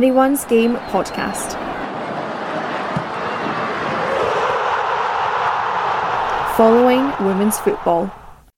Anyone's Game podcast. Following women's football.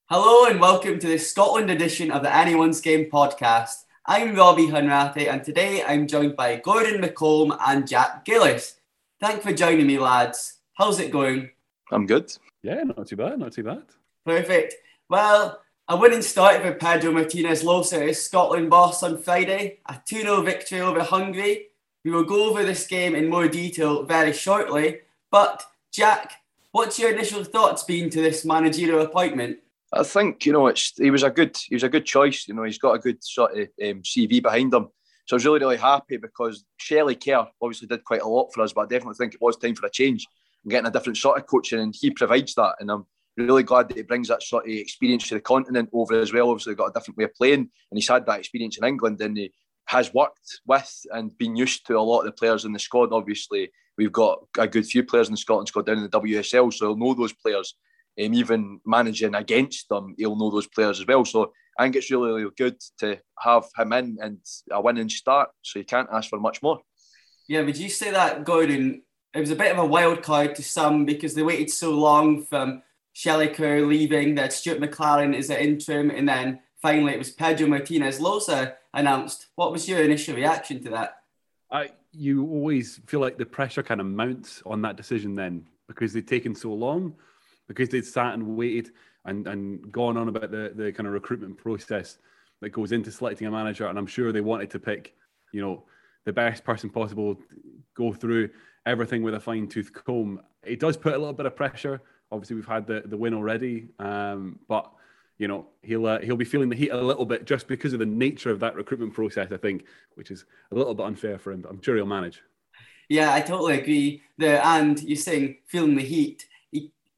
Hello and welcome to the Scotland edition of the Anyone's Game podcast. I'm Robbie Hunrathy and today I'm joined by Gordon McComb and Jack Gillis. Thanks for joining me, lads. How's it going? I'm good. Yeah, not too bad, not too bad. Perfect. Well, a winning start for Pedro Martinez Losa Scotland boss on Friday, a 2 0 victory over Hungary. We will go over this game in more detail very shortly. But, Jack, what's your initial thoughts been to this managerial appointment? I think you know it's he was a good he was a good choice. You know he's got a good sort of um, CV behind him. So I was really really happy because Shelley Kerr obviously did quite a lot for us, but I definitely think it was time for a change and getting a different sort of coaching, and he provides that. And I'm really glad that he brings that sort of experience to the continent over as well. Obviously, got a different way of playing, and he's had that experience in England, and he has worked with and been used to a lot of the players in the squad. Obviously, we've got a good few players in the Scotland squad down in the WSL, so he'll know those players. Um, even managing against them, he'll know those players as well. So I think it's really, really good to have him in and a winning start. So you can't ask for much more. Yeah, would you say that Gordon? It was a bit of a wild card to some because they waited so long from Shelley Kerr leaving, that Stuart McLaren is at interim, and then finally it was Pedro Martinez Losa announced. What was your initial reaction to that? I, you always feel like the pressure kind of mounts on that decision then because they'd taken so long, because they'd sat and waited and, and gone on about the, the kind of recruitment process that goes into selecting a manager. And I'm sure they wanted to pick, you know, the best person possible, go through everything with a fine tooth comb. It does put a little bit of pressure Obviously, we've had the, the win already, um, but you know he'll uh, he'll be feeling the heat a little bit just because of the nature of that recruitment process. I think, which is a little bit unfair for him, but I'm sure he'll manage. Yeah, I totally agree. The and you're saying feeling the heat.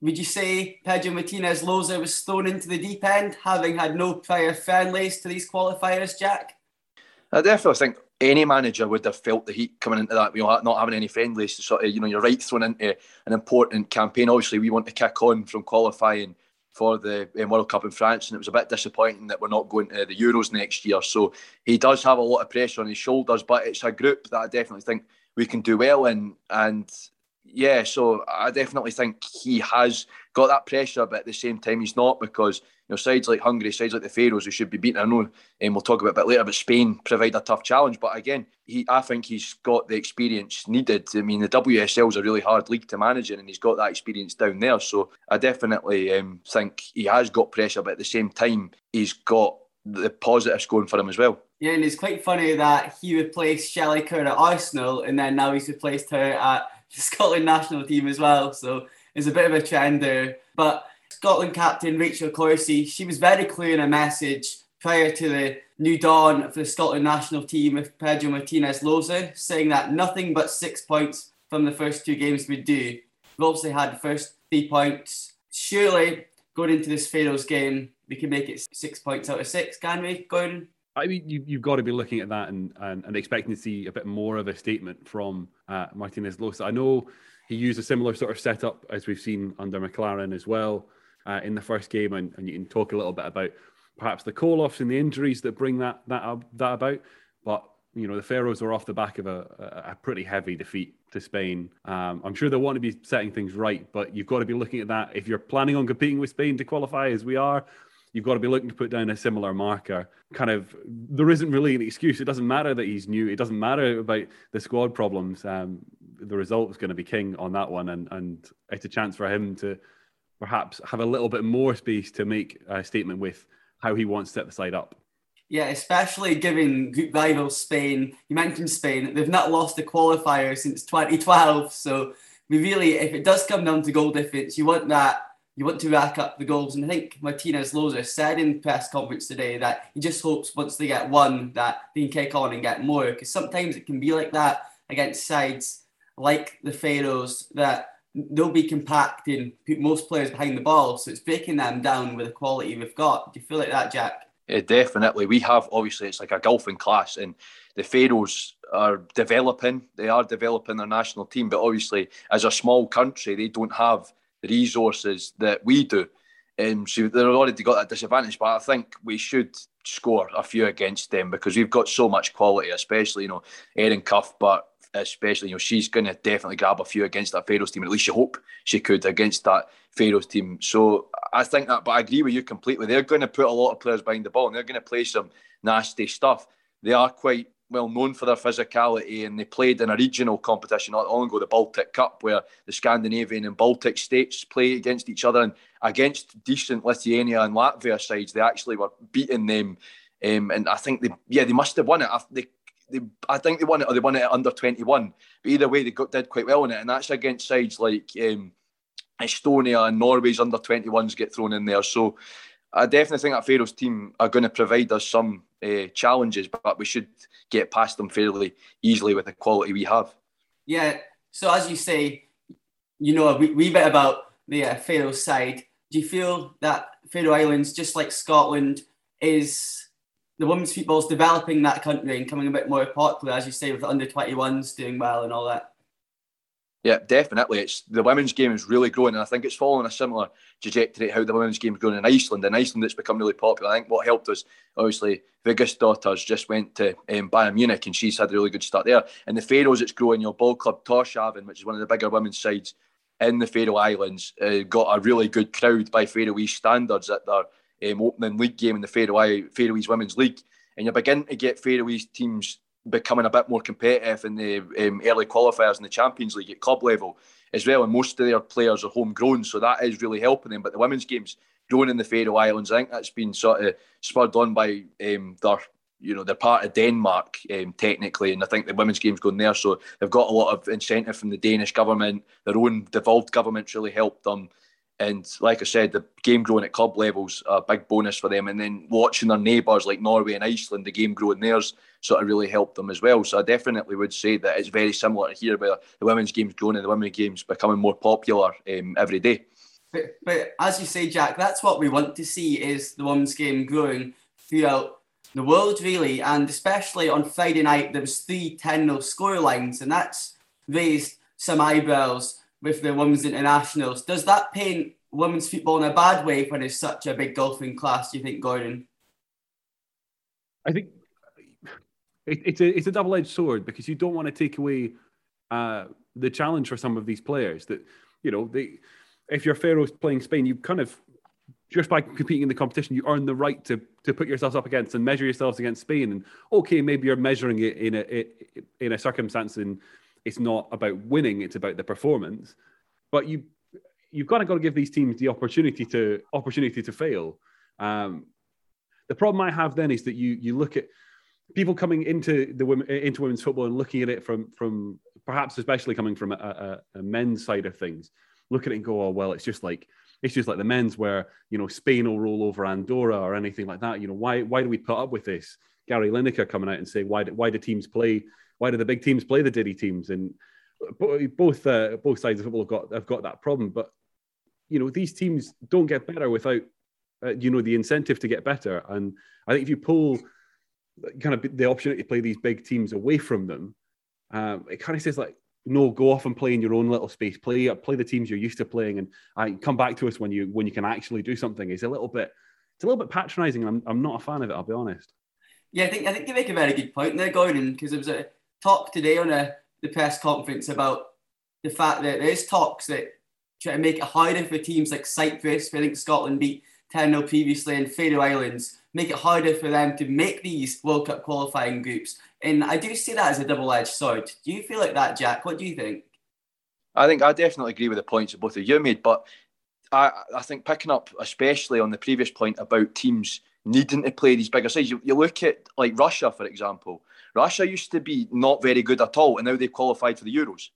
Would you say Pedro Martinez Losa was thrown into the deep end, having had no prior friendlies to these qualifiers, Jack? I definitely think any manager would have felt the heat coming into that. You know, not having any friendlies, to sort of, you know, you're right thrown into an important campaign. Obviously, we want to kick on from qualifying for the um, World Cup in France, and it was a bit disappointing that we're not going to the Euros next year. So he does have a lot of pressure on his shoulders, but it's a group that I definitely think we can do well in. And yeah, so I definitely think he has got that pressure, but at the same time, he's not because know sides like Hungary, sides like the Faroes, who should be beaten. I know, and um, we'll talk about a bit later, but Spain provide a tough challenge. But again, he, I think he's got the experience needed. I mean, the WSL is a really hard league to manage in, and he's got that experience down there. So I definitely um, think he has got pressure, but at the same time, he's got the positives going for him as well. Yeah, and it's quite funny that he replaced Shelley Kerr at Arsenal, and then now he's replaced her at the Scotland national team as well. So it's a bit of a trend there. But Scotland captain Rachel Corsie, she was very clear in her message prior to the new dawn for the Scotland national team with Pedro Martinez Losa, saying that nothing but six points from the first two games would do. We've obviously had the first three points. Surely, going into this Faroes game, we can make it six points out of six, can we, Gordon? I mean, you, have got to be looking at that and, and, and, expecting to see a bit more of a statement from uh, Martinez Losa. I know he used a similar sort of setup as we've seen under McLaren as well uh, in the first game, and, and, you can talk a little bit about perhaps the call-offs and the injuries that bring that that that about. But you know, the Faroes are off the back of a, a pretty heavy defeat to Spain. Um, I'm sure they'll want to be setting things right, but you've got to be looking at that. If you're planning on competing with Spain to qualify, as we are, you've got to be looking to put down a similar marker. Kind of, there isn't really an excuse. It doesn't matter that he's new. It doesn't matter about the squad problems. Um, the result is going to be king on that one, and and it's a chance for him to perhaps have a little bit more space to make a statement with how he wants to set the side up. Yeah, especially given group rival Spain. You mentioned Spain; they've not lost a qualifier since 2012. So we really, if it does come down to goal difference, you want that you want to rack up the goals. And I think Martinez Losa said in press conference today that he just hopes once they get one that they can kick on and get more. Because sometimes it can be like that against sides like the Faroes that they'll be compacting most players behind the ball. So it's breaking them down with the quality we've got. Do you feel like that, Jack? Yeah, definitely. We have obviously it's like a golfing class, and the Faroes are developing. They are developing their national team, but obviously, as a small country, they don't have the resources that we do. Um, so they've already got that disadvantage. But I think we should score a few against them because we've got so much quality, especially, you know, Erin Cuthbert, especially, you know, she's going to definitely grab a few against that Faroes team. At least you hope she could against that Faroes team. So I think that, but I agree with you completely. They're going to put a lot of players behind the ball and they're going to play some nasty stuff. They are quite well known for their physicality and they played in a regional competition not long ago, the Baltic Cup, where the Scandinavian and Baltic states play against each other and against decent Lithuania and Latvia sides, they actually were beating them. Um, and I think they, yeah, they must have won it. They, they, I think they won it or they won it at under 21. But either way, they got, did quite well in it. And that's against sides like um, Estonia and Norway's under 21s get thrown in there. So I definitely think that Faroes team are going to provide us some uh, challenges, but we should get past them fairly easily with the quality we have. Yeah. So as you say, you know a wee, bit about the uh, Faroes side. Do you feel that Faroe Islands, just like Scotland, is the women's football is developing that country and coming a bit more popular, as you say, with under 21s doing well and all that? Yeah, definitely. It's the women's game is really growing, and I think it's following a similar trajectory how the women's game is growing in Iceland. In Iceland, it's become really popular. I think what helped us, obviously, Viggósdóttir just went to um, Bayern Munich, and she's had a really good start there. And the Faroes, it's growing. Your ball club Tórshavn, which is one of the bigger women's sides in the Faroe Islands, uh, got a really good crowd by Faroese standards at their um, opening league game in the Faroe Faroese Women's League, and you're beginning to get Faroese teams becoming a bit more competitive in the um, early qualifiers in the Champions League at club level as well. And most of their players are homegrown, so that is really helping them. But the women's games growing in the Faroe Islands, I think that's been sort of spurred on by um, their you know they're part of Denmark um, technically, and I think the women's game's going there, so they've got a lot of incentive from the Danish government. Their own devolved government's really helped them. And like I said, the game growing at club levels a big bonus for them. And then watching their neighbours like Norway and Iceland, the game growing theirs sort of really helped them as well. So I definitely would say that it's very similar here, where the women's game's growing and the women's game's becoming more popular um, every day. But, but as you say, Jack, that's what we want to see is the women's game growing throughout the world, really. And especially on Friday night, there was three 10-0 score lines, and that's raised some eyebrows with the women's internationals. Does that paint women's football in a bad way when it's such a big golfing class? Do you think, Gordon? I think it, it's a it's a double edged sword because you don't want to take away uh, the challenge for some of these players. That you know, they if you're Faroes playing Spain, you kind of just by competing in the competition, you earn the right to to put yourselves up against and measure yourselves against Spain. And okay, maybe you're measuring it in a in a circumstance in it's not about winning; it's about the performance. But you you've got to got to give these teams the opportunity to opportunity to fail. Um, the problem I have then is that you you look at people coming into the women into women's football and looking at it from from perhaps especially coming from a, a, a men's side of things, look at it and go, oh well, it's just like it's just like the men's where you know Spain will roll over Andorra or anything like that. You know why why do we put up with this? Gary Lineker coming out and saying why why do teams play why do the big teams play the diddy teams? And both uh, both sides of football have got have got that problem. But you know these teams don't get better without uh, you know the incentive to get better. And I think if you pull kind of the opportunity to play these big teams away from them, um, it kind of says like no, go off and play in your own little space. Play play the teams you're used to playing, and I come back to us when you when you can actually do something. It's a little bit it's a little bit patronising. I'm I'm not a fan of it. I'll be honest. Yeah, I think I think you make a very good point there, Gordon, because it was a talk today on a, the press conference about the fact that there's talks that try to make it harder for teams like Cyprus, I think Scotland beat 10 0 previously, and Faroe Islands, make it harder for them to make these World Cup qualifying groups. And I do see that as a double edged sword. Do you feel like that, Jack? What do you think? I think I definitely agree with the points that both of you made, but I, I think picking up especially on the previous point about teams needing to play these bigger sides. You, you look at like Russia, for example. Russia used to be not very good at all, and now they've qualified for the Euros.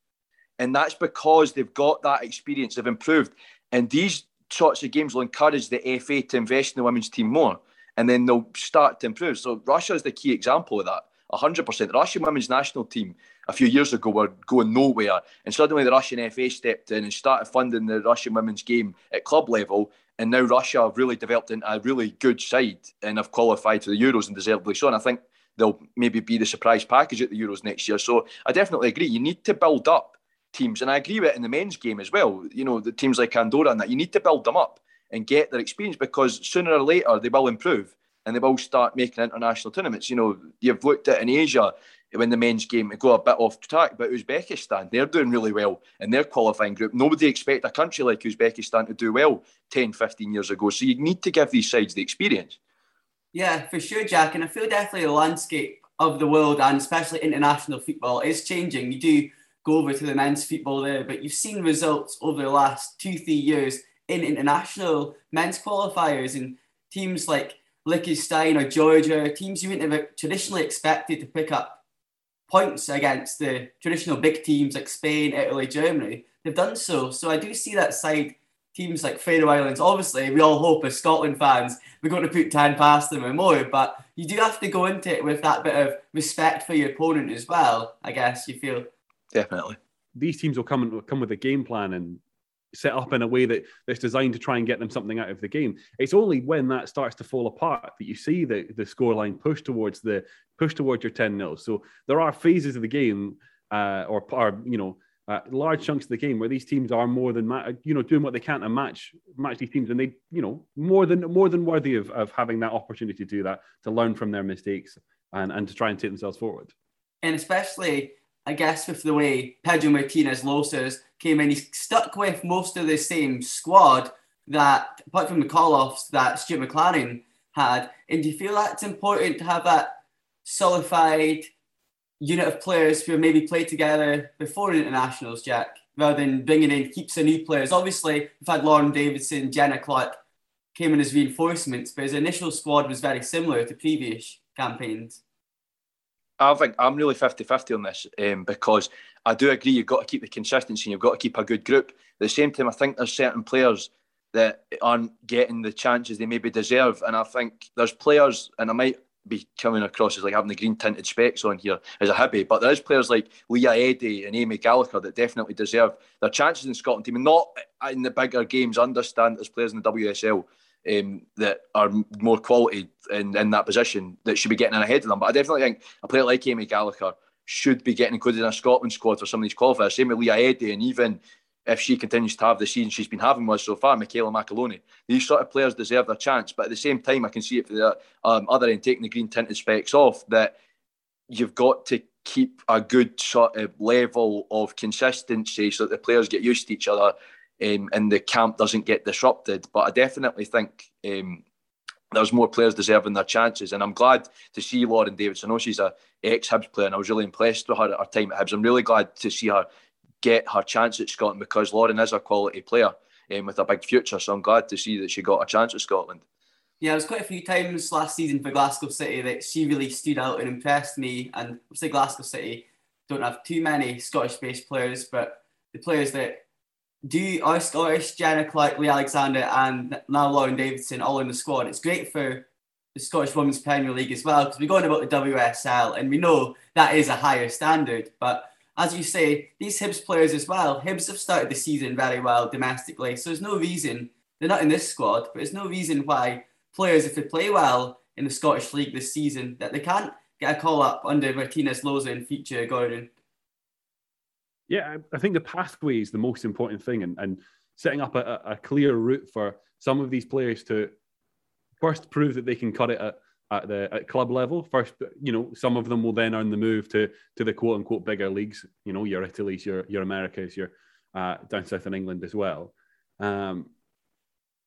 And that's because they've got that experience, they've improved. And these sorts of games will encourage the FA to invest in the women's team more, and then they'll start to improve. So Russia is the key example of that. 100%. The Russian women's national team a few years ago were going nowhere, and suddenly the Russian FA stepped in and started funding the Russian women's game at club level. And now Russia have really developed into a really good side and have qualified for the Euros and deservedly so. And I think they'll maybe be the surprise package at the Euros next year. So I definitely agree. You need to build up teams, and I agree with it in the men's game as well. You know, the teams like Andorra and that you need to build them up and get their experience because sooner or later they will improve and they will start making international tournaments. You know, you've looked at in Asia when the men's game go a bit off track, but Uzbekistan, they're doing really well in their qualifying group. Nobody expect a country like Uzbekistan to do well 10, 15 years ago. So you need to give these sides the experience. Yeah, for sure, Jack. And I feel definitely the landscape of the world and especially international football is changing. You do go over to the men's football there, but you've seen results over the last two, three years in international men's qualifiers and teams like Liechtenstein or Georgia, teams you wouldn't have traditionally expected to pick up points against the traditional big teams like Spain, Italy, Germany. They've done so. So I do see that side teams like Faroe Islands. Obviously, we all hope as Scotland fans we're going to put 10 past them or more, but you do have to go into it with that bit of respect for your opponent as well, I guess you feel. Definitely. These teams will come and will come with a game plan and set up in a way that that's designed to try and get them something out of the game. It's only when that starts to fall apart that you see the the scoreline push towards the push towards your 10 nil. So there are phases of the game uh, or, or you know uh, large chunks of the game where these teams are more than ma- you know doing what they can to match match these teams and they you know more than more than worthy of, of having that opportunity to do that to learn from their mistakes and and to try and take themselves forward and especially I guess with the way Pedro Martinez Losas came in, he's stuck with most of the same squad that, apart from the call-offs that Stuart McLaren had. And do you feel that it's important to have that solidified unit of players who maybe played together before internationals, Jack, rather than bringing in heaps of new players? Obviously, we've had Lauren Davidson, Jenna Clark came in as reinforcements, but his initial squad was very similar to previous campaigns. I think I'm really 50 50 on this um, because I do agree you've got to keep the consistency and you've got to keep a good group. At the same time, I think there's certain players that aren't getting the chances they maybe deserve. And I think there's players, and I might be coming across as like having the green tinted specs on here as a hobby. but there is players like Leah Eddie and Amy Gallagher that definitely deserve their chances in Scotland team and not in the bigger games. Understand there's players in the WSL um, that are more quality in, in that position that should be getting in ahead of them. But I definitely think a player like Amy Gallagher should be getting included in a Scotland squad for some of these qualifiers. Same with Leah Eddie, and even if she continues to have the season she's been having with so far, Michaela McAlonie. These sort of players deserve their chance. But at the same time, I can see it for the um, other end, taking the green tinted specs off, that you've got to keep a good sort of level of consistency so that the players get used to each other um, and the camp doesn't get disrupted. But I definitely think um, there's more players deserving their chances, and I'm glad to see Lauren Davidson. I know she's a ex Hibs player, and I was really impressed with her at her time at Hibs. I'm really glad to see her get her chance at Scotland because Lauren is a quality player um, with a big future. So I'm glad to see that she got a chance at Scotland. Yeah, it was quite a few times last season for Glasgow City that she really stood out and impressed me. And obviously, Glasgow City don't have too many Scottish-based players, but the players that do are Scottish, Jenna Clark, Lee Alexander, and now Lauren Davidson all in the squad. It's great for the Scottish Women's Premier League as well because we're going about the WSL and we know that is a higher standard. But as you say, these Hibs players as well, Hibs have started the season very well domestically. So there's no reason, they're not in this squad, but there's no reason why players, if they play well in the Scottish League this season, that they can't get a call up under Martinez Losa and future Gordon. Yeah, I think the pathway is the most important thing, and, and setting up a, a clear route for some of these players to first prove that they can cut it at, at the at club level. First, you know, some of them will then earn the move to to the quote unquote bigger leagues. You know, your Italy's, your your Americas, your uh, down south in England as well. Um,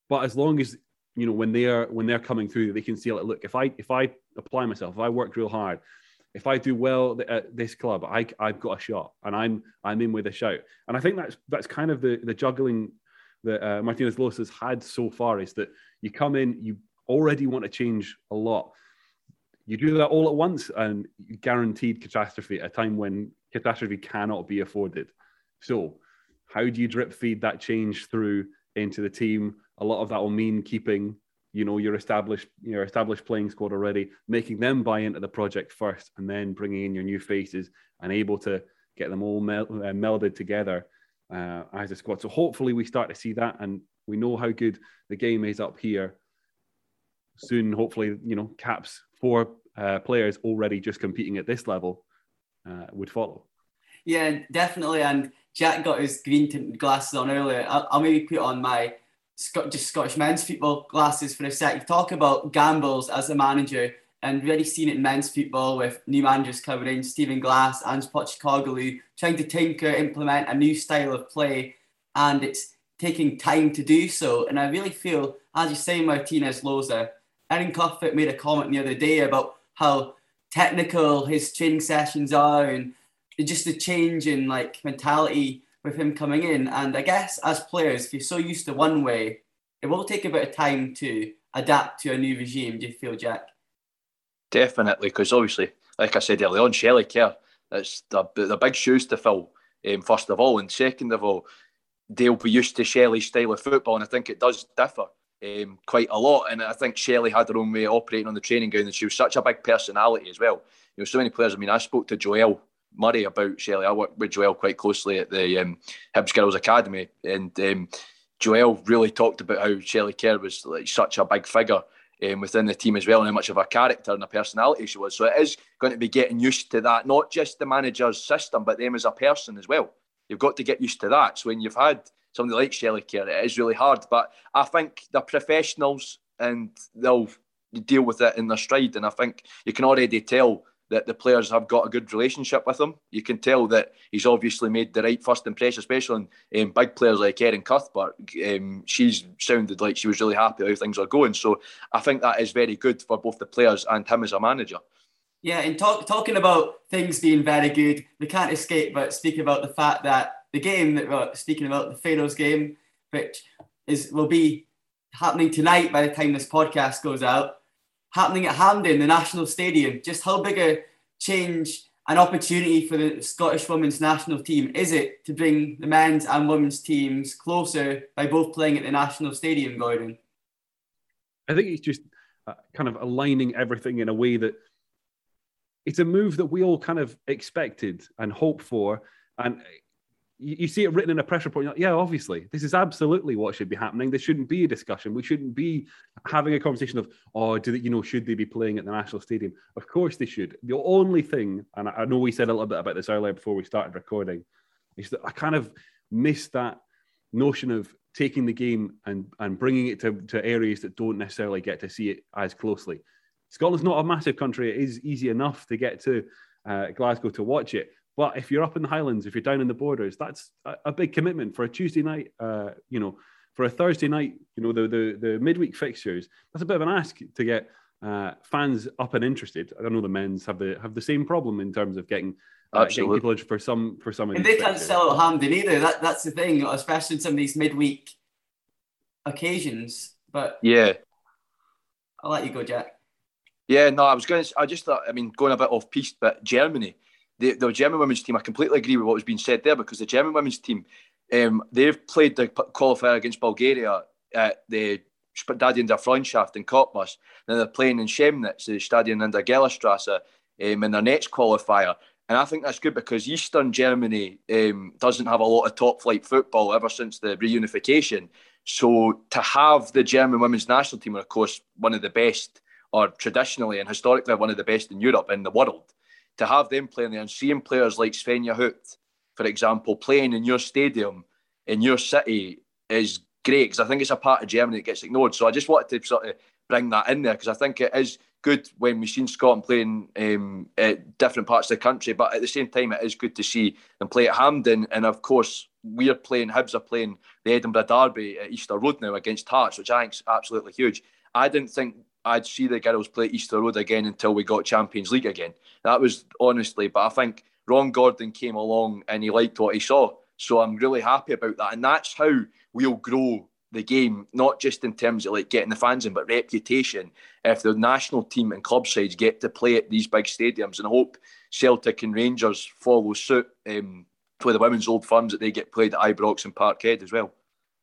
but as long as you know when they're when they're coming through, they can see like, look, if I if I apply myself, if I work real hard, if I do well at this club, I, I've got a shot, and I'm I'm in with a shout. And I think that's that's kind of the the juggling that uh, Martinez Los has had so far is that you come in, you already want to change a lot. You do that all at once, and guaranteed catastrophe at a time when catastrophe cannot be afforded. So, how do you drip feed that change through into the team? A lot of that will mean keeping you know your established your established playing squad already, making them buy into the project first, and then bringing in your new faces and able to get them all mel- uh, melded together uh, as a squad. So hopefully we start to see that, and we know how good the game is up here. Soon, hopefully, you know, caps four uh, players already just competing at this level uh, would follow. Yeah, definitely. And Jack got his green tinted glasses on earlier. I'll, I'll maybe put on my just Scottish men's football glasses for a sec. You talk about gambles as a manager, and really seen it in men's football with new managers coming in, Stephen Glass, Ange Postecoglou, trying to tinker, implement a new style of play, and it's taking time to do so. And I really feel, as you say, Martinez Losa, Erin Cuthbert made a comment the other day about how technical his training sessions are and just the change in like mentality with him coming in. And I guess as players, if you're so used to one way, it will take a bit of time to adapt to a new regime. Do you feel, Jack? Definitely, because obviously, like I said earlier on, Shelley Kerr, it's the, the big shoes to fill, um, first of all. And second of all, they'll be used to Shelley's style of football. And I think it does differ um, quite a lot. And I think Shelley had her own way of operating on the training ground, and she was such a big personality as well. You know, so many players. I mean, I spoke to Joelle Murray about Shelley. I worked with Joelle quite closely at the um, Hibs Girls Academy, and um, Joelle really talked about how Shelley Kerr was like such a big figure um, within the team as well, and how much of a character and a personality she was. So it is going to be getting used to that, not just the manager's system, but them as a person as well. You've got to get used to that. So when you've had somebody like Shelley Kerr, it is really hard. But I think they're professionals and they'll deal with it in their stride. And I think you can already tell that the players have got a good relationship with him. You can tell that he's obviously made the right first impression, especially in um, big players like Erin Cuthbert. Um, she's sounded like she was really happy how things are going. So I think that is very good for both the players and him as a manager. Yeah, and talk, talking about things being very good, we can't escape but speak about the fact that the game that we're speaking about, the Faroes game, which is will be happening tonight by the time this podcast goes out, happening at Hampden, the National Stadium. Just how big a change and opportunity for the Scottish women's national team is it to bring the men's and women's teams closer by both playing at the National Stadium, Gordon? I think it's just uh, kind of aligning everything in a way that it's a move that we all kind of expected and hoped for. And you, you see it written in a press report. Like, yeah, obviously, this is absolutely what should be happening. There shouldn't be a discussion. We shouldn't be having a conversation of, oh, do they, you know, should they be playing at the national stadium? Of course they should. The only thing, and I know we said a little bit about this earlier before we started recording, is that I kind of missed that notion of taking the game and and bringing it to, to areas that don't necessarily get to see it as closely. Scotland's not a massive country. It is easy enough to get to uh, Glasgow to watch it. But if you're up in the Highlands, if you're down in the borders, that's a, a big commitment for a Tuesday night. Uh, you know, for a Thursday night, you know, the the, the midweek fixtures. That's a bit of an ask to get uh, fans up and interested. I don't know the men's have the have the same problem in terms of getting uh, getting people for some for some. And they can't sell at Hampden either. That that's the thing, especially in some of these midweek occasions. But yeah, I'll let you go, Jack. Yeah, no, I was going. To, I just thought. I mean, going a bit off piece, but Germany the, the German women's team, I completely agree with what was being said there because the German women's team, um, they've played the qualifier against Bulgaria at the Stadion der Freundschaft in Cottbus. Then they're playing in Chemnitz, the Stadion in der Gellertstrasse, um, in their next qualifier. And I think that's good because Eastern Germany um, doesn't have a lot of top flight football ever since the reunification. So to have the German women's national team, are of course, one of the best, or traditionally and historically, one of the best in Europe and the world to have them playing there and seeing players like Svenja Huth, for example, playing in your stadium in your city is great because I think it's a part of Germany that gets ignored. So I just wanted to sort of bring that in there because I think it is good when we've seen Scotland playing um, at different parts of the country, but at the same time, it is good to see them play at Hampden. And of course, we're playing, Hibs are playing the Edinburgh Derby at Easter Road now against Hearts, which I think is absolutely huge. I didn't think I'd see the girls play Easter Road again until we got Champions League again. That was honestly, but I think Ron Gordon came along and he liked what he saw. So I'm really happy about that. And that's how we'll grow the game, not just in terms of like getting the fans in, but reputation. If the national team and club sides get to play at these big stadiums, and I hope Celtic and Rangers follow suit um, for the women's old firms that they get played at Ibrox and Parkhead as well.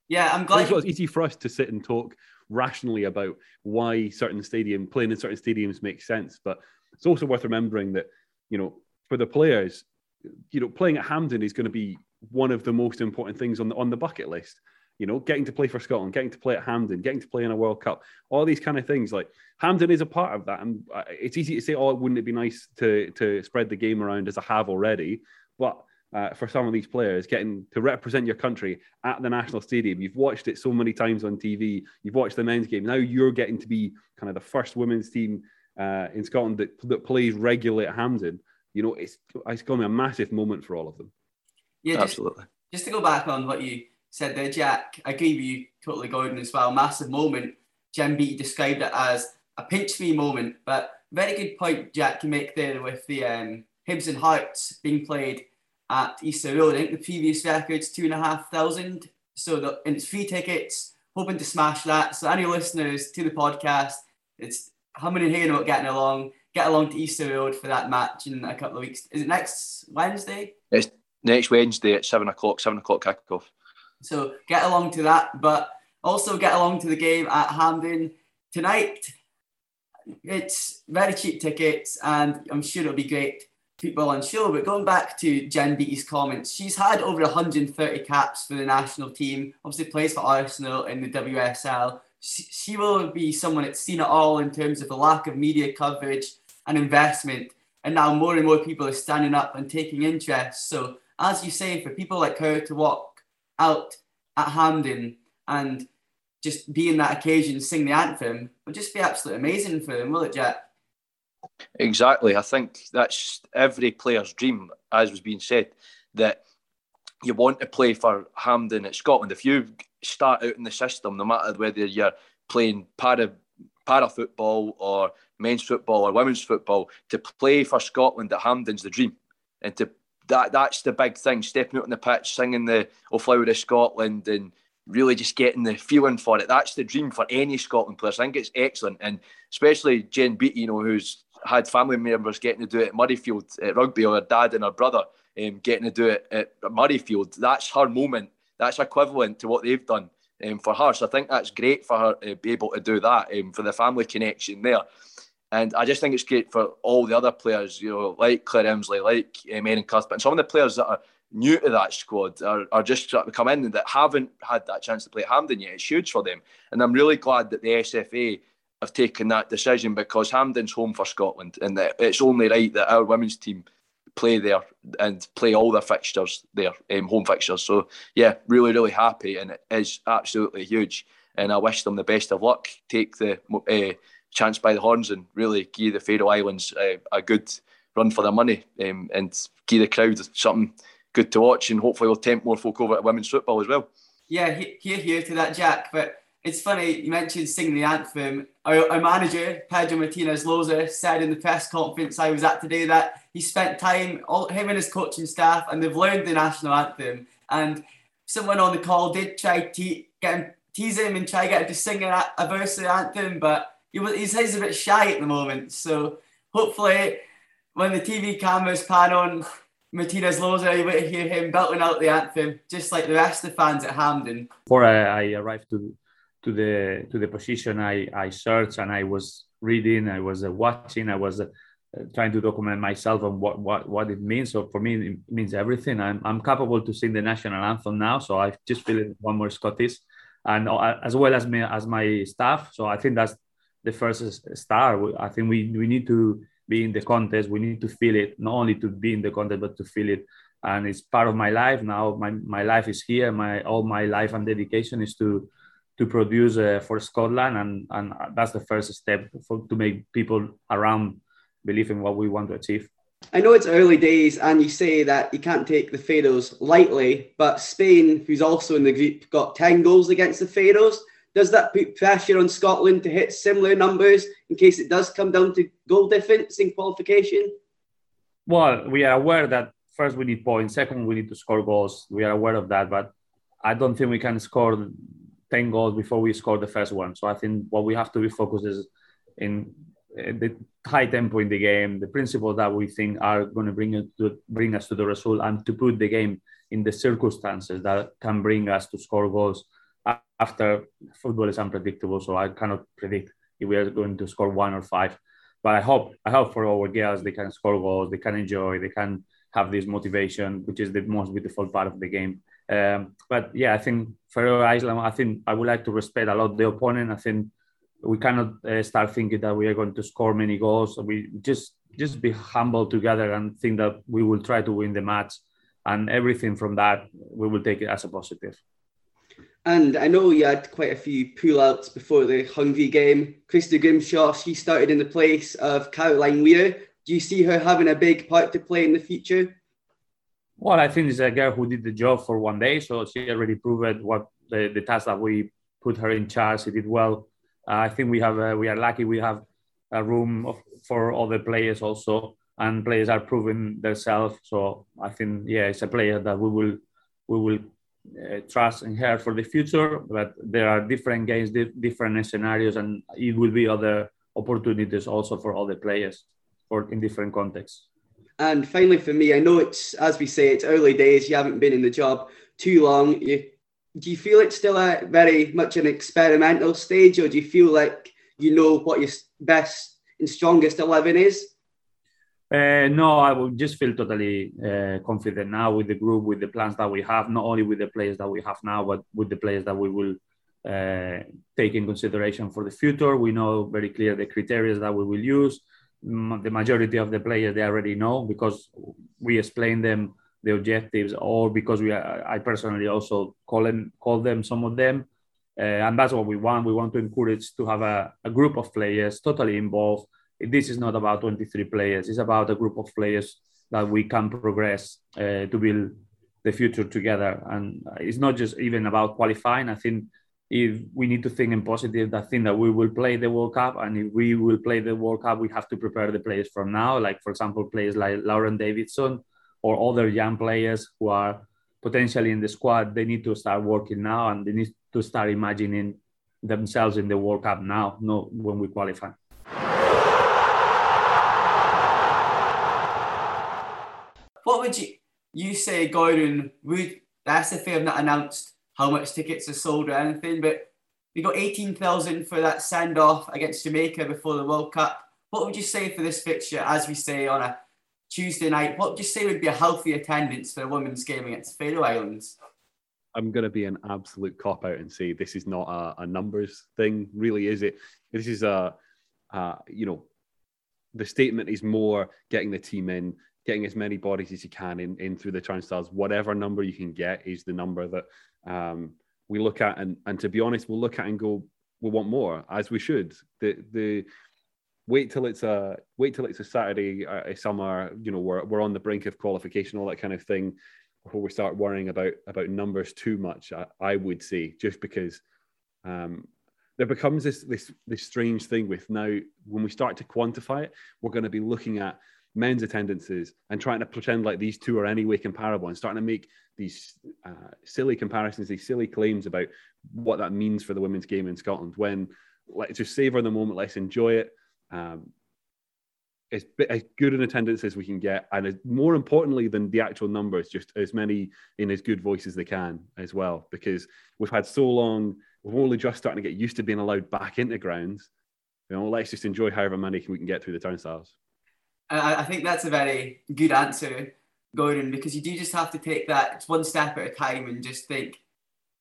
Yeah, I'm glad. It's easy for us to sit and talk rationally about why certain stadium playing in certain stadiums makes sense. But it's also worth remembering that you know for the players, you know playing at Hampden is going to be one of the most important things on the on the bucket list. You know, getting to play for Scotland, getting to play at Hampden, getting to play in a World Cup, all these kind of things. Like Hampden is a part of that, and uh, it's easy to say, "Oh, wouldn't it be nice to to spread the game around as I have already?" But uh, for some of these players getting to represent your country at the national stadium. You've watched it so many times on TV. You've watched the men's game. Now you're getting to be kind of the first women's team uh, in Scotland that, that plays regularly at Hampden. You know, it's it's going to be a massive moment for all of them. Yeah, just, absolutely. Just to go back on what you said there, Jack, I agree with you totally, Gordon, as well. Massive moment. Jen Beattie described it as a pinch me moment, but very good point, Jack, you make there with the um, Hibs and Hearts being played at Easter Road. I think the previous record's two and a half thousand. So the, and it's free tickets. Hoping to smash that. So any listeners to the podcast, it's humming and haying about getting along. Get along to Easter Road for that match in a couple of weeks. Is it next Wednesday? It's next Wednesday at seven o'clock. Seven o'clock kickoff. So get along to that, but also get along to the game at Hampden tonight. It's very cheap tickets, and I'm sure it'll be great football on show. But going back to Jen Beattie's comments, she's had over 130 caps for the national team. Obviously, plays for Arsenal in the WSL. She, she will be someone that's seen it all in terms of the lack of media coverage and investment. And now more and more people are standing up and taking interest. So, as you say, for people like her to walk out at Hampden and just be in that occasion, sing the anthem, would just be absolutely amazing for them, will it, Jack? Exactly. I think that's every player's dream, as was being said, that you want to play for Hampden at Scotland. If you start out in the system, no matter whether you're playing para, para football or men's football or women's football, to play for Scotland at Hampden's the dream. And to that that's the big thing, stepping out on the pitch, singing the O Flower of Scotland and really just getting the feeling for it. That's the dream for any Scotland player. I think it's excellent. And especially Jen Beattie, you know, who's had family members getting to do it at Murrayfield at rugby, or her dad and her brother um, getting to do it at Murrayfield. That's her moment. That's equivalent to what they've done um, for her. So I think that's great for her to be able to do that um, for the family connection there. And I just think it's great for all the other players, you know, like Claire Emslie, like um, Erin Cuthbert, and some of the players that are new to that squad are, are just of come in and that haven't had that chance to play at Hampden yet. It's huge for them. And I'm really glad that the SFA have taken that decision because Hampden's home for Scotland and it's only right that our women's team play there and play all their fixtures there, um, home fixtures. So yeah, really, really happy and it is absolutely huge. And I wish them the best of luck. Take the uh, chance by the horns and really give the Faroe Islands uh, a good run for their money um, and give the crowd something good to watch and hopefully we'll tempt more folk over to women's football as well. Yeah, here, here to that, Jack. But it's funny you mentioned singing the anthem. Our, our manager Pedro Martinez Losa said in the press conference I was at today that he spent time, all him and his coaching staff, and they've learned the national anthem. And someone on the call did try to get him, tease him and try to get him to sing a, a verse of the anthem, but he was he's, a bit shy at the moment. So hopefully, when the TV cameras pan on Martinez Losa, you will hear him belting out the anthem, just like the rest of the fans at Hampden. Before I, I arrived to to the to the position I I searched and I was reading, I was uh, watching, I was uh, trying to document myself on what what what it means. So for me, it means everything. I'm I'm capable to sing the national anthem now, so I just feel one more Scottish, and uh, as well as me as my staff. So I think that's the first star. I think we we need to be in the contest. We need to feel it, not only to be in the contest, but to feel it. And it's part of my life now. My my life is here. My all my life and dedication is to to produce uh, for Scotland, and and that's the first step for, to make people around believe in what we want to achieve. I know it's early days, and you say that you can't take the Faroes lightly, but Spain, who's also in the group, got 10 goals against the Faroes. Does that put pressure on Scotland to hit similar numbers in case it does come down to goal difference in qualification? Well, we are aware that first we need points, second we need to score goals. We are aware of that, but I don't think we can score 10 goals before we score the first one. So I think what we have to be focused is in eh, the high tempo in the game, the principles that we think are going to bring to bring us to the result, and to put the game in the circumstances that can bring us to score goals. After football is unpredictable, so I cannot predict if we are going to score one or five. But I hope I hope for our girls they can score goals, they can enjoy, they can have this motivation, which is the most beautiful part of the game. Um, but yeah, I think Faroe Island, I think I would like to respect a lot the opponent. I think we cannot uh, start thinking that we are going to score many goals. We just just be humble together and think that we will try to win the match. and everything from that, we will take it as a positive. And I know you had quite a few pull-outs before the Hungary game. Christy Grimshaw, she started in the place of Caroline Weir. Do you see her having a big part to play in the future? Well, I think it's a girl who did the job for one day, so she already proved what the, the task that we put her in charge. She did well. Uh, I think we have uh, we are lucky we have a room of, for other players also, and players are proving themselves. So I think yeah, it's a player that we will we will uh, trust in her for the future. But there are different games, di- different scenarios, and it will be other opportunities also for other players or in different contexts. And finally, for me, I know it's as we say, it's early days. You haven't been in the job too long. You, do you feel it's still a very much an experimental stage, or do you feel like you know what your best and strongest eleven is? Uh, no, I will just feel totally uh, confident now with the group, with the plans that we have, not only with the players that we have now, but with the players that we will uh, take in consideration for the future. We know very clear the criteria that we will use the majority of the players they already know because we explain them the objectives or because we are, I personally also call them call them some of them. Uh, and that's what we want. We want to encourage to have a, a group of players totally involved. This is not about 23 players. It's about a group of players that we can progress uh, to build the future together. And it's not just even about qualifying. I think if we need to think in positive, that think that we will play the World Cup, and if we will play the World Cup, we have to prepare the players from now. Like for example, players like Lauren Davidson or other young players who are potentially in the squad. They need to start working now, and they need to start imagining themselves in the World Cup now, not when we qualify. What would you you say, Gordon? Would that's if they have not announced how much tickets are sold or anything, but we got 18,000 for that send off against Jamaica before the World Cup. What would you say for this fixture, as we say on a Tuesday night? What would you say would be a healthy attendance for a women's game against Faroe Islands? I'm going to be an absolute cop out and say this is not a, a numbers thing, really, is it? This is a, a, you know, the statement is more getting the team in, getting as many bodies as you can in, in through the turnstiles. Whatever number you can get is the number that um, we look at. And, and to be honest, we'll look at and go, we want more, as we should. The the wait till it's a wait till it's a Saturday, a summer. You know, we're we're on the brink of qualification, all that kind of thing, before we start worrying about about numbers too much. I, I would say just because. Um, there becomes this this this strange thing with now when we start to quantify it, we're going to be looking at men's attendances and trying to pretend like these two are anyway comparable and starting to make these uh, silly comparisons, these silly claims about what that means for the women's game in Scotland. When let's just savor the moment, let's enjoy it. Um, as, as good an attendance as we can get, and as, more importantly than the actual numbers, just as many in as good voice as they can as well. Because we've had so long, we're only just starting to get used to being allowed back into grounds. You know, let's just enjoy however many we can get through the turnstiles. I, I think that's a very good answer, Gordon, because you do just have to take that one step at a time and just think,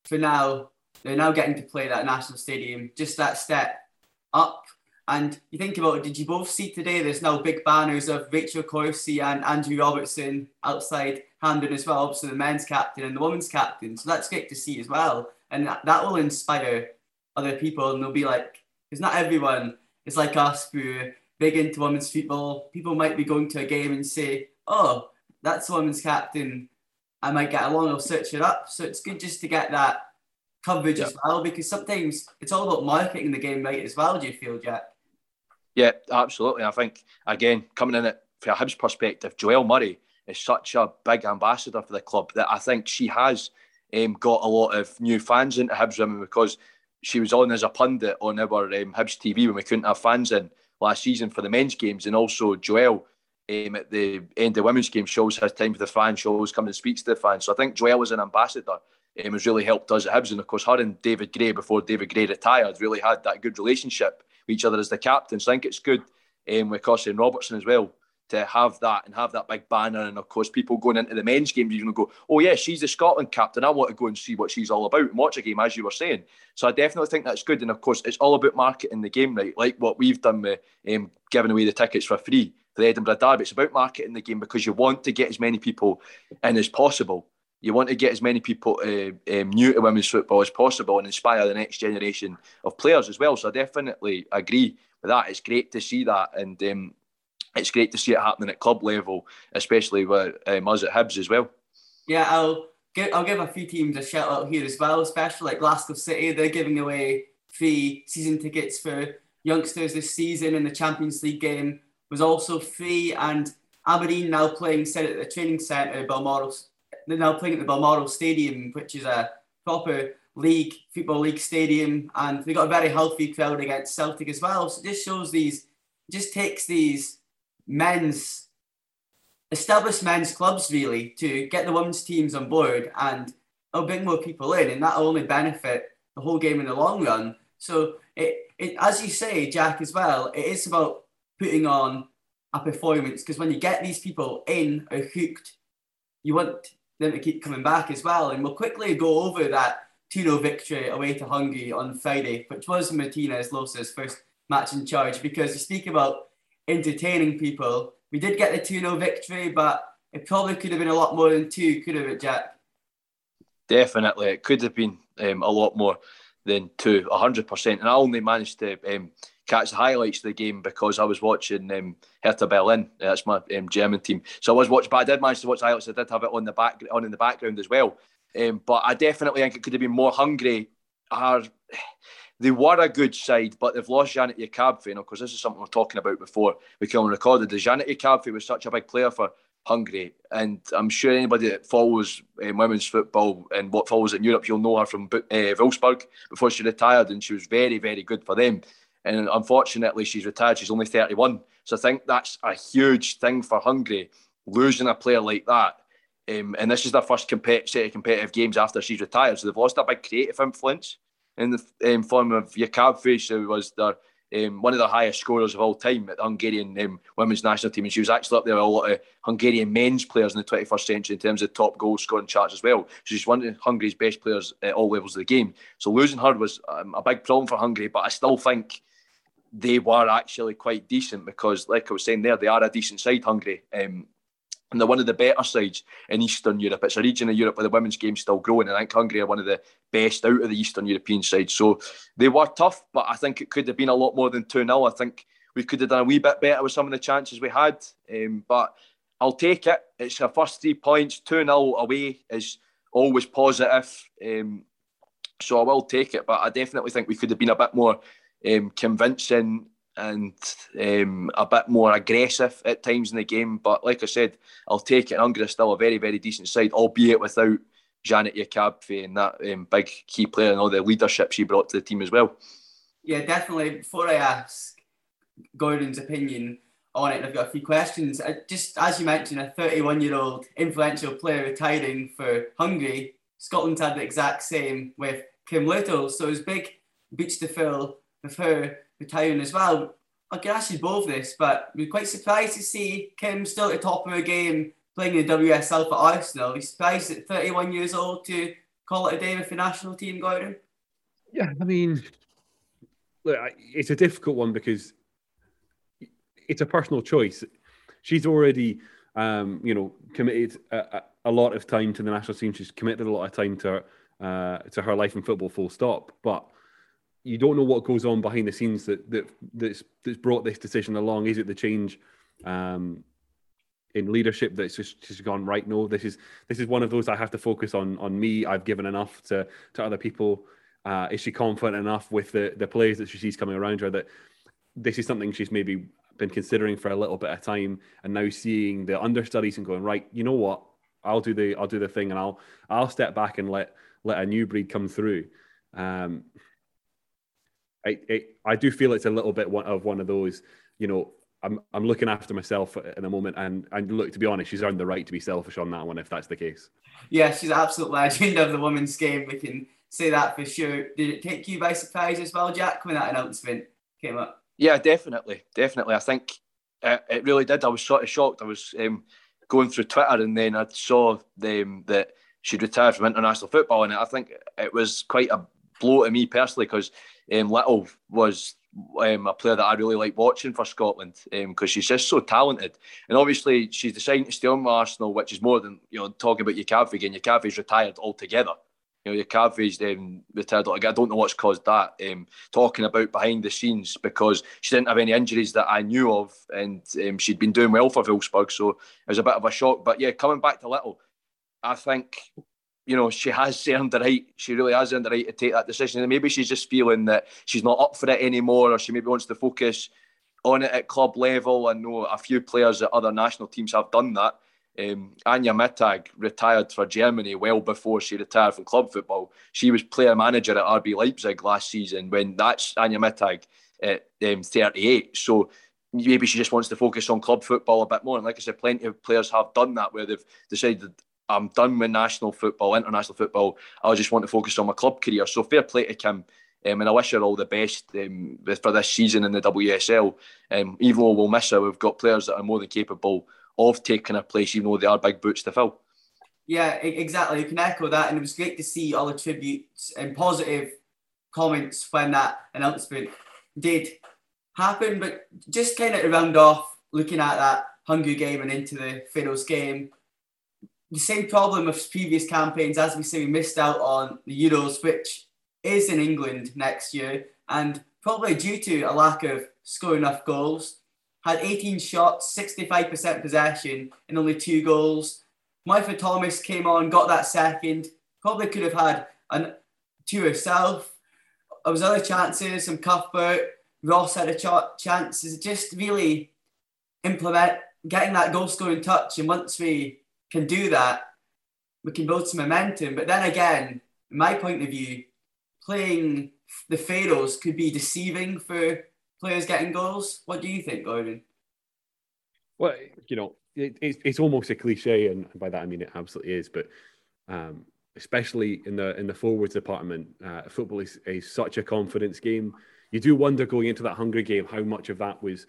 for now, they're now getting to play that national stadium, just that step up. And you think about it, did you both see today? There's now big banners of Rachel Corsie and Andrew Robertson outside Hampden as well, obviously the men's captain and the women's captain. So that's great to see as well. And that, that will inspire other people, and they'll be like, it's not everyone it's like us who big into women's football, people might be going to a game and say, "Oh, that's the women's captain." I might get along. I'll search it up. So it's good just to get that coverage as well, because sometimes it's all about marketing the game right as well. Do you feel, Jack? Yeah, absolutely. I think again coming in it from a Hibs perspective, Joelle Murray is such a big ambassador for the club that I think she has um, got a lot of new fans into Hibs women because she was on as a pundit on our um, Hibs TV when we couldn't have fans in last season for the men's games, and also Joelle um, at the end of women's game shows has time for the fans, shows comes and speaks to the fans. So I think Joelle was an ambassador. Um, has really helped us at Hibs, and of course, her and David Gray before David Gray retired really had that good relationship with each other as the captains. So I think it's good um, with Corsie and Robertson as well to have that and have that big banner. And of course, people going into the men's games, you're going to go, oh, yeah, she's the Scotland captain. I want to go and see what she's all about and watch a game, as you were saying. So I definitely think that's good. And of course, it's all about marketing the game, right? Like what we've done with um, giving away the tickets for free for the Edinburgh Derby. It's about marketing the game because you want to get as many people in as possible. You want to get as many people uh, um, new to women's football as possible and inspire the next generation of players as well. So I definitely agree with that. It's great to see that, and um, it's great to see it happening at club level, especially with um, us at Hibs as well. Yeah, I'll give, I'll give a few teams a shout out here as well, especially like Glasgow City. They're giving away free season tickets for youngsters this season, and the Champions League game was also free. And Aberdeen now playing set at the training centre, Balmoral. They're now playing at the Balmoral Stadium, which is a proper league football league stadium, and they got a very healthy crowd against Celtic as well. So it just shows these, just takes these men's established men's clubs really to get the women's teams on board and it'll bring more people in and that'll only benefit the whole game in the long run. So it, it as you say, Jack, as well, it is about putting on a performance because when you get these people in or hooked, you want them to keep coming back as well. And we'll quickly go over that 2-0 victory away to Hungary on Friday, which was Martinez Losa's first match in charge because you speak about entertaining people we did get the 2 0 victory, but it probably could have been a lot more than two, could have it, Jack? Definitely. It could have been um, a lot more than two, 100%. And I only managed to um, catch the highlights of the game because I was watching um, Hertha Berlin. That's my um, German team. So I was watching, but I did manage to watch the highlights. I did have it on the back on in the background as well. Um, but I definitely think it could have been more Hungary. Are they were a good side, but they've lost Zsanett Jakabfi, you know, because this is something we're talking about before we came on recorded. The Zsanett Jakabfi was such a big player for Hungary, and I'm sure anybody that follows um, women's football and what follows in Europe, you'll know her from uh, Wolfsburg before she retired, and she was very, very good for them. And unfortunately, she's retired. She's only 31, so I think that's a huge thing for Hungary losing a player like that. Um, and this is their first compet- set of competitive games after she's retired, so they've lost a big creative influence in the um, form of Jakabfi, who was their um, one of the highest scorers of all time at the Hungarian um, women's national team, and she was actually up there with a lot of Hungarian men's players in the 21st century in terms of top goal scoring charts as well. She's one of Hungary's best players at all levels of the game. So losing her was um, a big problem for Hungary, but I still think they were actually quite decent because, like I was saying there, they are a decent side, Hungary. Um, and they're one of the better sides in Eastern Europe. It's a region of Europe where the women's game's still growing, and I think Hungary are one of the best out of the Eastern European sides. So they were tough, but I think it could have been a lot more than 2 0. I think we could have done a wee bit better with some of the chances we had. Um, but I'll take it. It's our first three points. 2 0 away is always positive. Um, so I will take it, but I definitely think we could have been a bit more um, convincing and um, a bit more aggressive at times in the game. But like I said, I'll take it. Hungary is still a very, very decent side, albeit without Zsanett Jakabfi and that um, big key player and all the leadership she brought to the team as well. Yeah, definitely. Before I ask Gordon's opinion on it, I've got a few questions. I, just as you mentioned, a 31 year old influential player retiring for Hungary. Scotland had the exact same with Kim Little, so it was big boots to fill with her retiring as well. I can ask you both this, but we're quite surprised to see Kim still at the top of her game playing in the WSL for Arsenal. We're surprised at 31 years old to call it a day with the national team, Gordon. Yeah, I mean, look, it's a difficult one because it's a personal choice. She's already, um, you know, committed a, a, lot of time to the national team. She's committed a lot of time to uh, to her life in football, full stop. But you don't know what goes on behind the scenes that, that that's that's brought this decision along. Is it the change um, in leadership that's just, just gone right? No, this is this is one of those I have to focus on on me. I've given enough to to other people. Uh, is she confident enough with the the players that she sees coming around her that this is something she's maybe been considering for a little bit of time, and now seeing the understudies and going right. You know what? I'll do the I'll do the thing, and I'll I'll step back and let let a new breed come through. Um, I, I, I do feel it's a little bit one of one of those, you know, I'm I'm looking after myself in a moment, and and look, to be honest, she's earned the right to be selfish on that one if that's the case. Yeah, she's an absolute legend of the women's game. We can say that for sure. Did it take you by surprise as well, Jack, when that announcement came up? Yeah, definitely, definitely. I think it, it really did. I was sort of shocked. I was um, going through Twitter, and then I saw them that she'd retired from international football, and I think it was quite a blow to me personally because um, Little was um, a player that I really like watching for Scotland because um, she's just so talented. And obviously, she's deciding to stay on Arsenal, which is more than you know talking about your Jakabfi again. your Jakabfi's retired altogether. You know, Jakabfi's um, retired. Like, I don't know what's caused that. Um, talking about behind the scenes because she didn't have any injuries that I knew of, and um, she'd been doing well for Wolfsburg, so it was a bit of a shock. But yeah, coming back to Little, I think you know, she has earned the right. She really has earned the right to take that decision. And maybe she's just feeling that she's not up for it anymore, or she maybe wants to focus on it at club level. I know a few players at other national teams have done that. Um, Anja Mittag retired for Germany well before she retired from club football. She was player manager at RB Leipzig last season when that's Anja Mittag at um, 38. So maybe she just wants to focus on club football a bit more. And like I said, plenty of players have done that where they've decided I'm done with national football, international football. I just want to focus on my club career. So fair play to Kim. Um, and I wish her all the best um, for this season in the WSL. Um, even though we'll miss her, we've got players that are more than capable of taking her place, even though they are big boots to fill. Yeah, exactly. You can echo that. And it was great to see all the tributes and positive comments when that announcement did happen. But just kind of to round off, looking at that Hungary game and into the Faroes game, the same problem of previous campaigns, as we say, we missed out on the Euros, which is in England next year, and probably due to a lack of scoring enough goals. Had 18 shots, 65% possession, and only two goals. Martha Thomas came on, got that second. Probably could have had an two herself. There was other chances, some Cuthbert, Ross had a ch- chance. It's just really implement getting that goal scoring touch. And once we can do that, we can build some momentum. But then again, my point of view, playing the Faroes could be deceiving for players getting goals. What do you think, Gordon? Well, you know, it, it's, it's almost a cliche, and by that I mean it absolutely is. But um, especially in the in the forwards department, uh, football is, is such a confidence game. You do wonder going into that Hungary game how much of that was.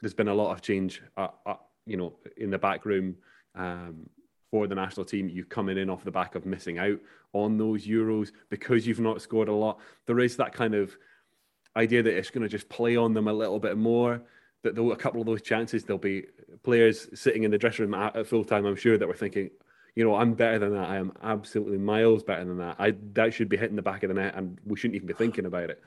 There's been a lot of change, uh, uh, you know, in the back room um, for the national team. You've coming in off the back of missing out on those Euros because you've not scored a lot. There is that kind of idea that it's going to just play on them a little bit more. That though a couple of those chances, there'll be players sitting in the dressing room at, at full time. I'm sure that we're thinking, you know, I'm better than that. I am absolutely miles better than that. I that should be hitting the back of the net, and we shouldn't even be thinking about it.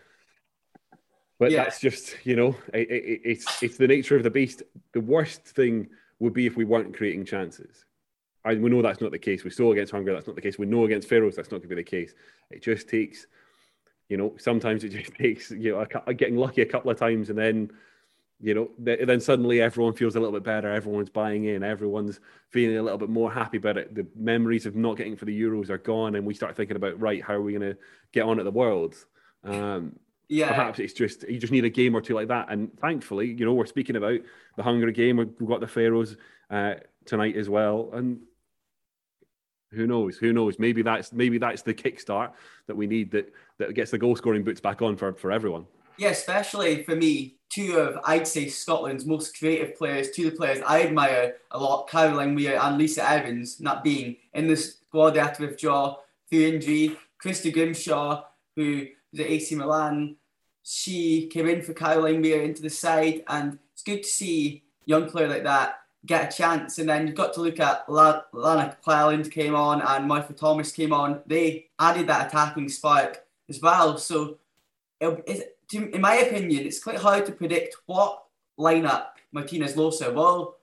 But yeah. that's just, you know, it, it, it's it's the nature of the beast. The worst thing would be if we weren't creating chances. I, we know that's not the case. We saw against Hungary that's not the case. We know against Faroes that's not going to be the case. It just takes, you know, sometimes it just takes you know a, getting lucky a couple of times, and then you know then suddenly everyone feels a little bit better. Everyone's buying in. Everyone's feeling a little bit more happy about it. The memories of not getting for the Euros are gone, and we start thinking about right, how are we going to get on at the Worlds? Um, yeah. Perhaps it's just you just need a game or two like that. And thankfully, you know, we're speaking about the Hungary game. We've got the Faroes uh, tonight as well, and who knows? Who knows? Maybe that's maybe that's the kickstart that we need that that gets the goal scoring boots back on for for everyone. Yeah, especially for me, two of I'd say Scotland's most creative players, two of the players I admire a lot, Caroline Weir and Lisa Evans, not being in the squad after withdraw through injury. Christy Grimshaw, who was at AC Milan, she came in for Caroline Weir into the side, and it's good to see young player like that get a chance. And then you've got to look at Lana Clelland came on and Martha Thomas came on. They added that attacking spark as well. So, in my opinion, it's quite hard to predict what lineup Martinez Losa will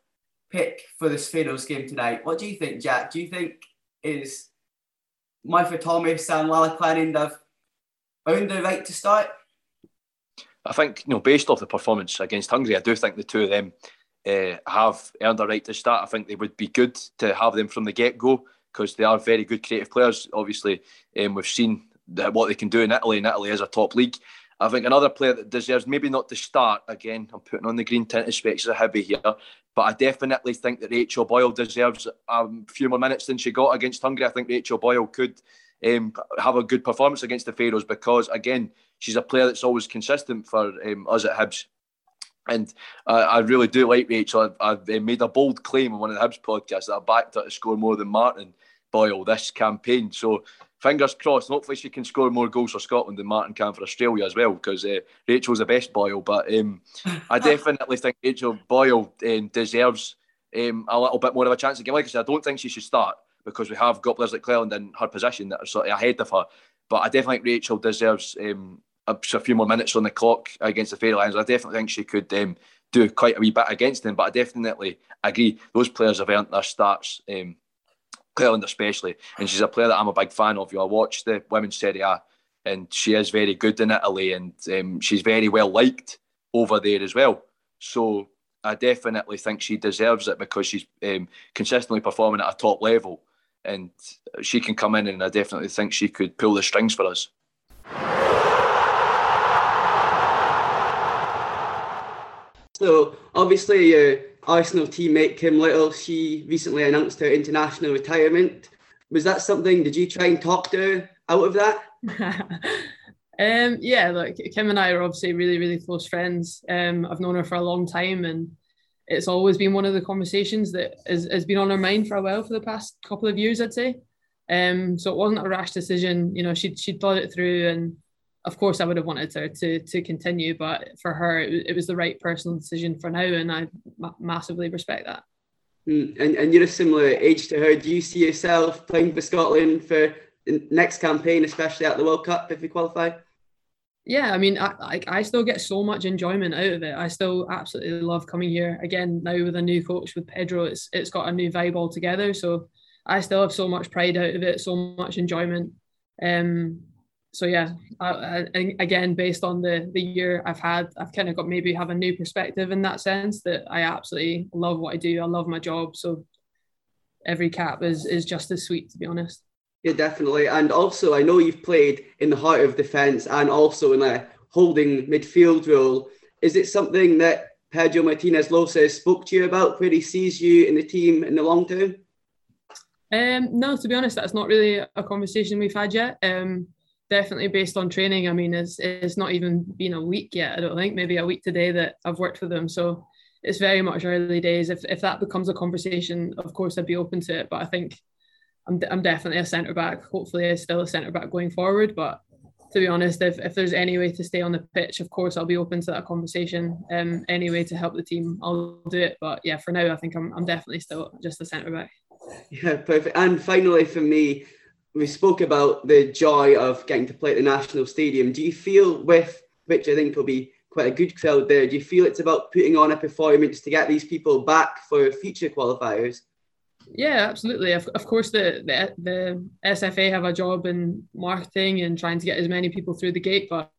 pick for this Faroes game tonight. What do you think, Jack? Do you think is Martha Thomas and Lana Clelland have earned the right to start? I think, you know, based off the performance against Hungary, I do think the two of them uh, have earned a right to start. I think they would be good to have them from the get go because they are very good creative players. Obviously, um, we've seen what they can do in Italy, and Italy is a top league. I think another player that deserves maybe not to start again. I'm putting on the green tinted specs a heavy here, but I definitely think that Rachel Boyle deserves a few more minutes than she got against Hungary. I think Rachel Boyle could um, have a good performance against the Faroes because again she's a player that's always consistent for um, us at Hibs. And uh, I really do like Rachel. I've, I've, uh, made a bold claim on one of the Hibs podcasts that I backed her to score more than Martin Boyle this campaign. So fingers crossed. Hopefully, she can score more goals for Scotland than Martin can for Australia as well, because uh, Rachel's the best Boyle. But um, I definitely think Rachel Boyle um, deserves um, a little bit more of a chance again. Like I said, I don't think she should start because we have got players like Clelland in her position that are sort of ahead of her. But I definitely think Rachel deserves um, a, a, few more minutes on the clock against the Faroe Islands. I definitely think she could um, do quite a wee bit against them. But I definitely agree those players have earned their starts. Um, Clelland especially, and she's a player that I'm a big fan of. You, know, I watch the women's Serie A, and she is very good in Italy, and um, she's very well liked over there as well. So I definitely think she deserves it because she's um, consistently performing at a top level, and she can come in, and I definitely think she could pull the strings for us. So obviously, your Arsenal teammate Kim Little, she recently announced her international retirement. Was that something? Did you try and talk to her out of that? um, yeah, look, Kim and I are obviously really, really close friends. Um, I've known her for a long time, and it's always been one of the conversations that has, has been on her mind for a while for the past couple of years, I'd say. Um, so it wasn't a rash decision. You know, she she thought it through and of course, I would have wanted her to to continue, but for her, it, it was the right personal decision for now, and I ma- massively respect that. Mm, and, and you're a similar age to her. Do you see yourself playing for Scotland for the next campaign, especially at the World Cup if we qualify? Yeah, I mean, I, I, I still get so much enjoyment out of it. I still absolutely love coming here again now with a new coach with Pedro. It's it's got a new vibe altogether. So I still have so much pride out of it, so much enjoyment. Um, so yeah, I, I, again, based on the the year I've had, I've kind of got maybe have a new perspective in that sense that I absolutely love what I do. I love my job, so every cap is is just as sweet, to be honest. Yeah, definitely. And also, I know you've played in the heart of defence and also in a holding midfield role. Is it something that Pedro Martinez Losa spoke to you about, where he sees you in the team in the long term? Um, no, to be honest, that's not really a conversation we've had yet. Um, definitely based on training. I mean, it's it's not even been a week yet. I don't think maybe a week today that I've worked with them. So it's very much early days. If if that becomes a conversation, of course I'd be open to it. But I think I'm I'm definitely a centre back. Hopefully, I'm still a centre back going forward. But to be honest, if, if there's any way to stay on the pitch, of course I'll be open to that conversation. Um, any way to help the team, I'll do it. But yeah, for now, I think I'm I'm definitely still just a centre back. Yeah, perfect. And finally, for me, we spoke about the joy of getting to play at the National Stadium. Do you feel with which I think will be quite a good crowd there? Do you feel it's about putting on a performance to get these people back for future qualifiers? Yeah, absolutely. Of, of course, the, the the SFA have a job in marketing and trying to get as many people through the gate. But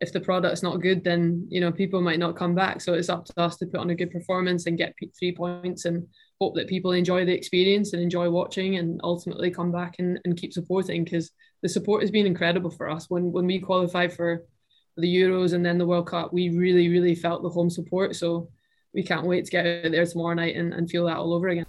if the product's not good, then you know people might not come back. So it's up to us to put on a good performance and get three points and hope that people enjoy the experience and enjoy watching and ultimately come back and, and keep supporting because the support has been incredible for us. When when we qualified for the Euros and then the World Cup, we really, really felt the home support. So we can't wait to get out there tomorrow night and, and feel that all over again.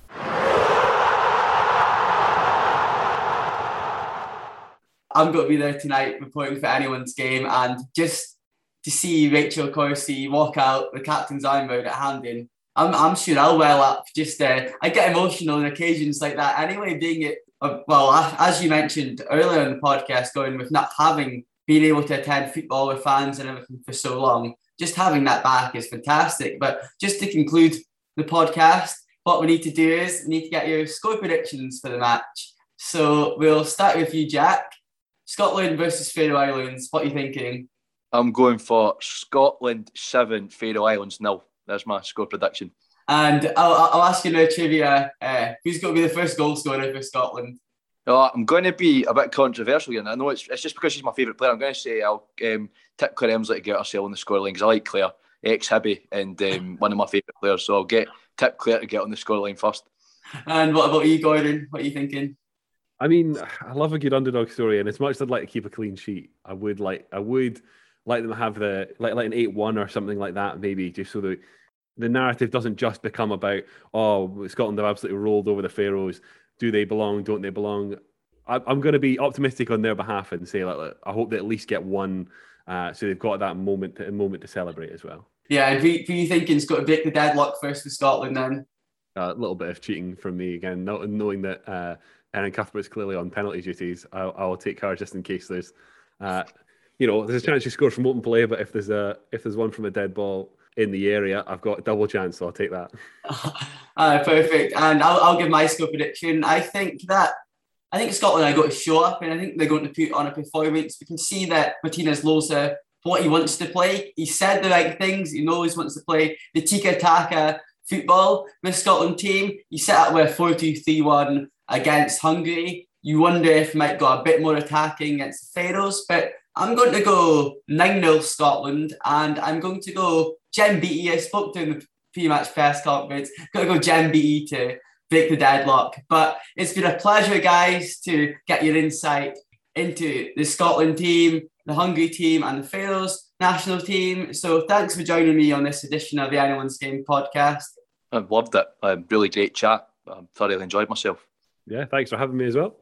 I'm going to be there tonight reporting for anyone's game and just to see Rachel Corsie walk out the captain's armband at Hampden I'm, I'm sure I'll well up. Just uh, I get emotional on occasions like that. Anyway, being it uh, well as you mentioned earlier in the podcast, going with not having been able to attend football with fans and everything for so long, just having that back is fantastic. But just to conclude the podcast, what we need to do is we need to get your score predictions for the match. So we'll start with you, Jack. Scotland versus Faroe Islands. What are you thinking? I'm going for Scotland seven, Faroe Islands nil. There's my score prediction. And I'll, I'll ask you now trivia. Uh, who's going to be the first goal scorer for Scotland? Oh, I'm going to be a bit controversial here. I know it's, it's just because she's my favourite player. I'm going to say I'll um, tip Claire Emslie to get herself on the scoreline because I like Claire, ex Hibby, and um, one of my favourite players. So I'll get tip Claire to get on the scoreline first. And what about you, Gordon? What are you thinking? I mean, I love a good underdog story, and as much as I'd like to keep a clean sheet, I would like I would like them to have the like like an eight one or something like that, maybe just so that the narrative doesn't just become about oh Scotland have absolutely rolled over the Faroes. Do they belong? Don't they belong? I, am going to be optimistic on their behalf and say like, I hope they at least get one, uh, so they've got that moment to, moment to celebrate as well. Yeah, and who, who you thinking's got to break the deadlock first for Scotland then? A little bit of cheating from me again, knowing that uh, Erin Cuthbert's clearly on penalty duties. I'll, I'll take her just in case there's, uh, you know, there's a chance she scores from open play, but if there's a if there's one from a dead ball in the area, I've got double chance, so I'll take that. uh, perfect. And I'll, I'll give my score prediction. I think that I think Scotland are going to show up, and I think they're going to put on a performance. We can see that Martinez Losa, what he wants to play, he said the right things. He knows he wants to play the tiki taka football with Scotland team. He set up with 4 2 3 1 against Hungary. You wonder if he might go a bit more attacking against the Faroes, but I'm going to go 9 0 Scotland and I'm going to go Jen Beattie. I spoke to in the pre match press conference. Got to go Jen Beattie to break the deadlock. But it's been a pleasure, guys, to get your insight into the Scotland team, the Hungary team, and the Faroes national team. So thanks for joining me on this edition of the Anyone's Game podcast. I've loved it. A really great chat. I thoroughly enjoyed myself. Yeah, thanks for having me as well.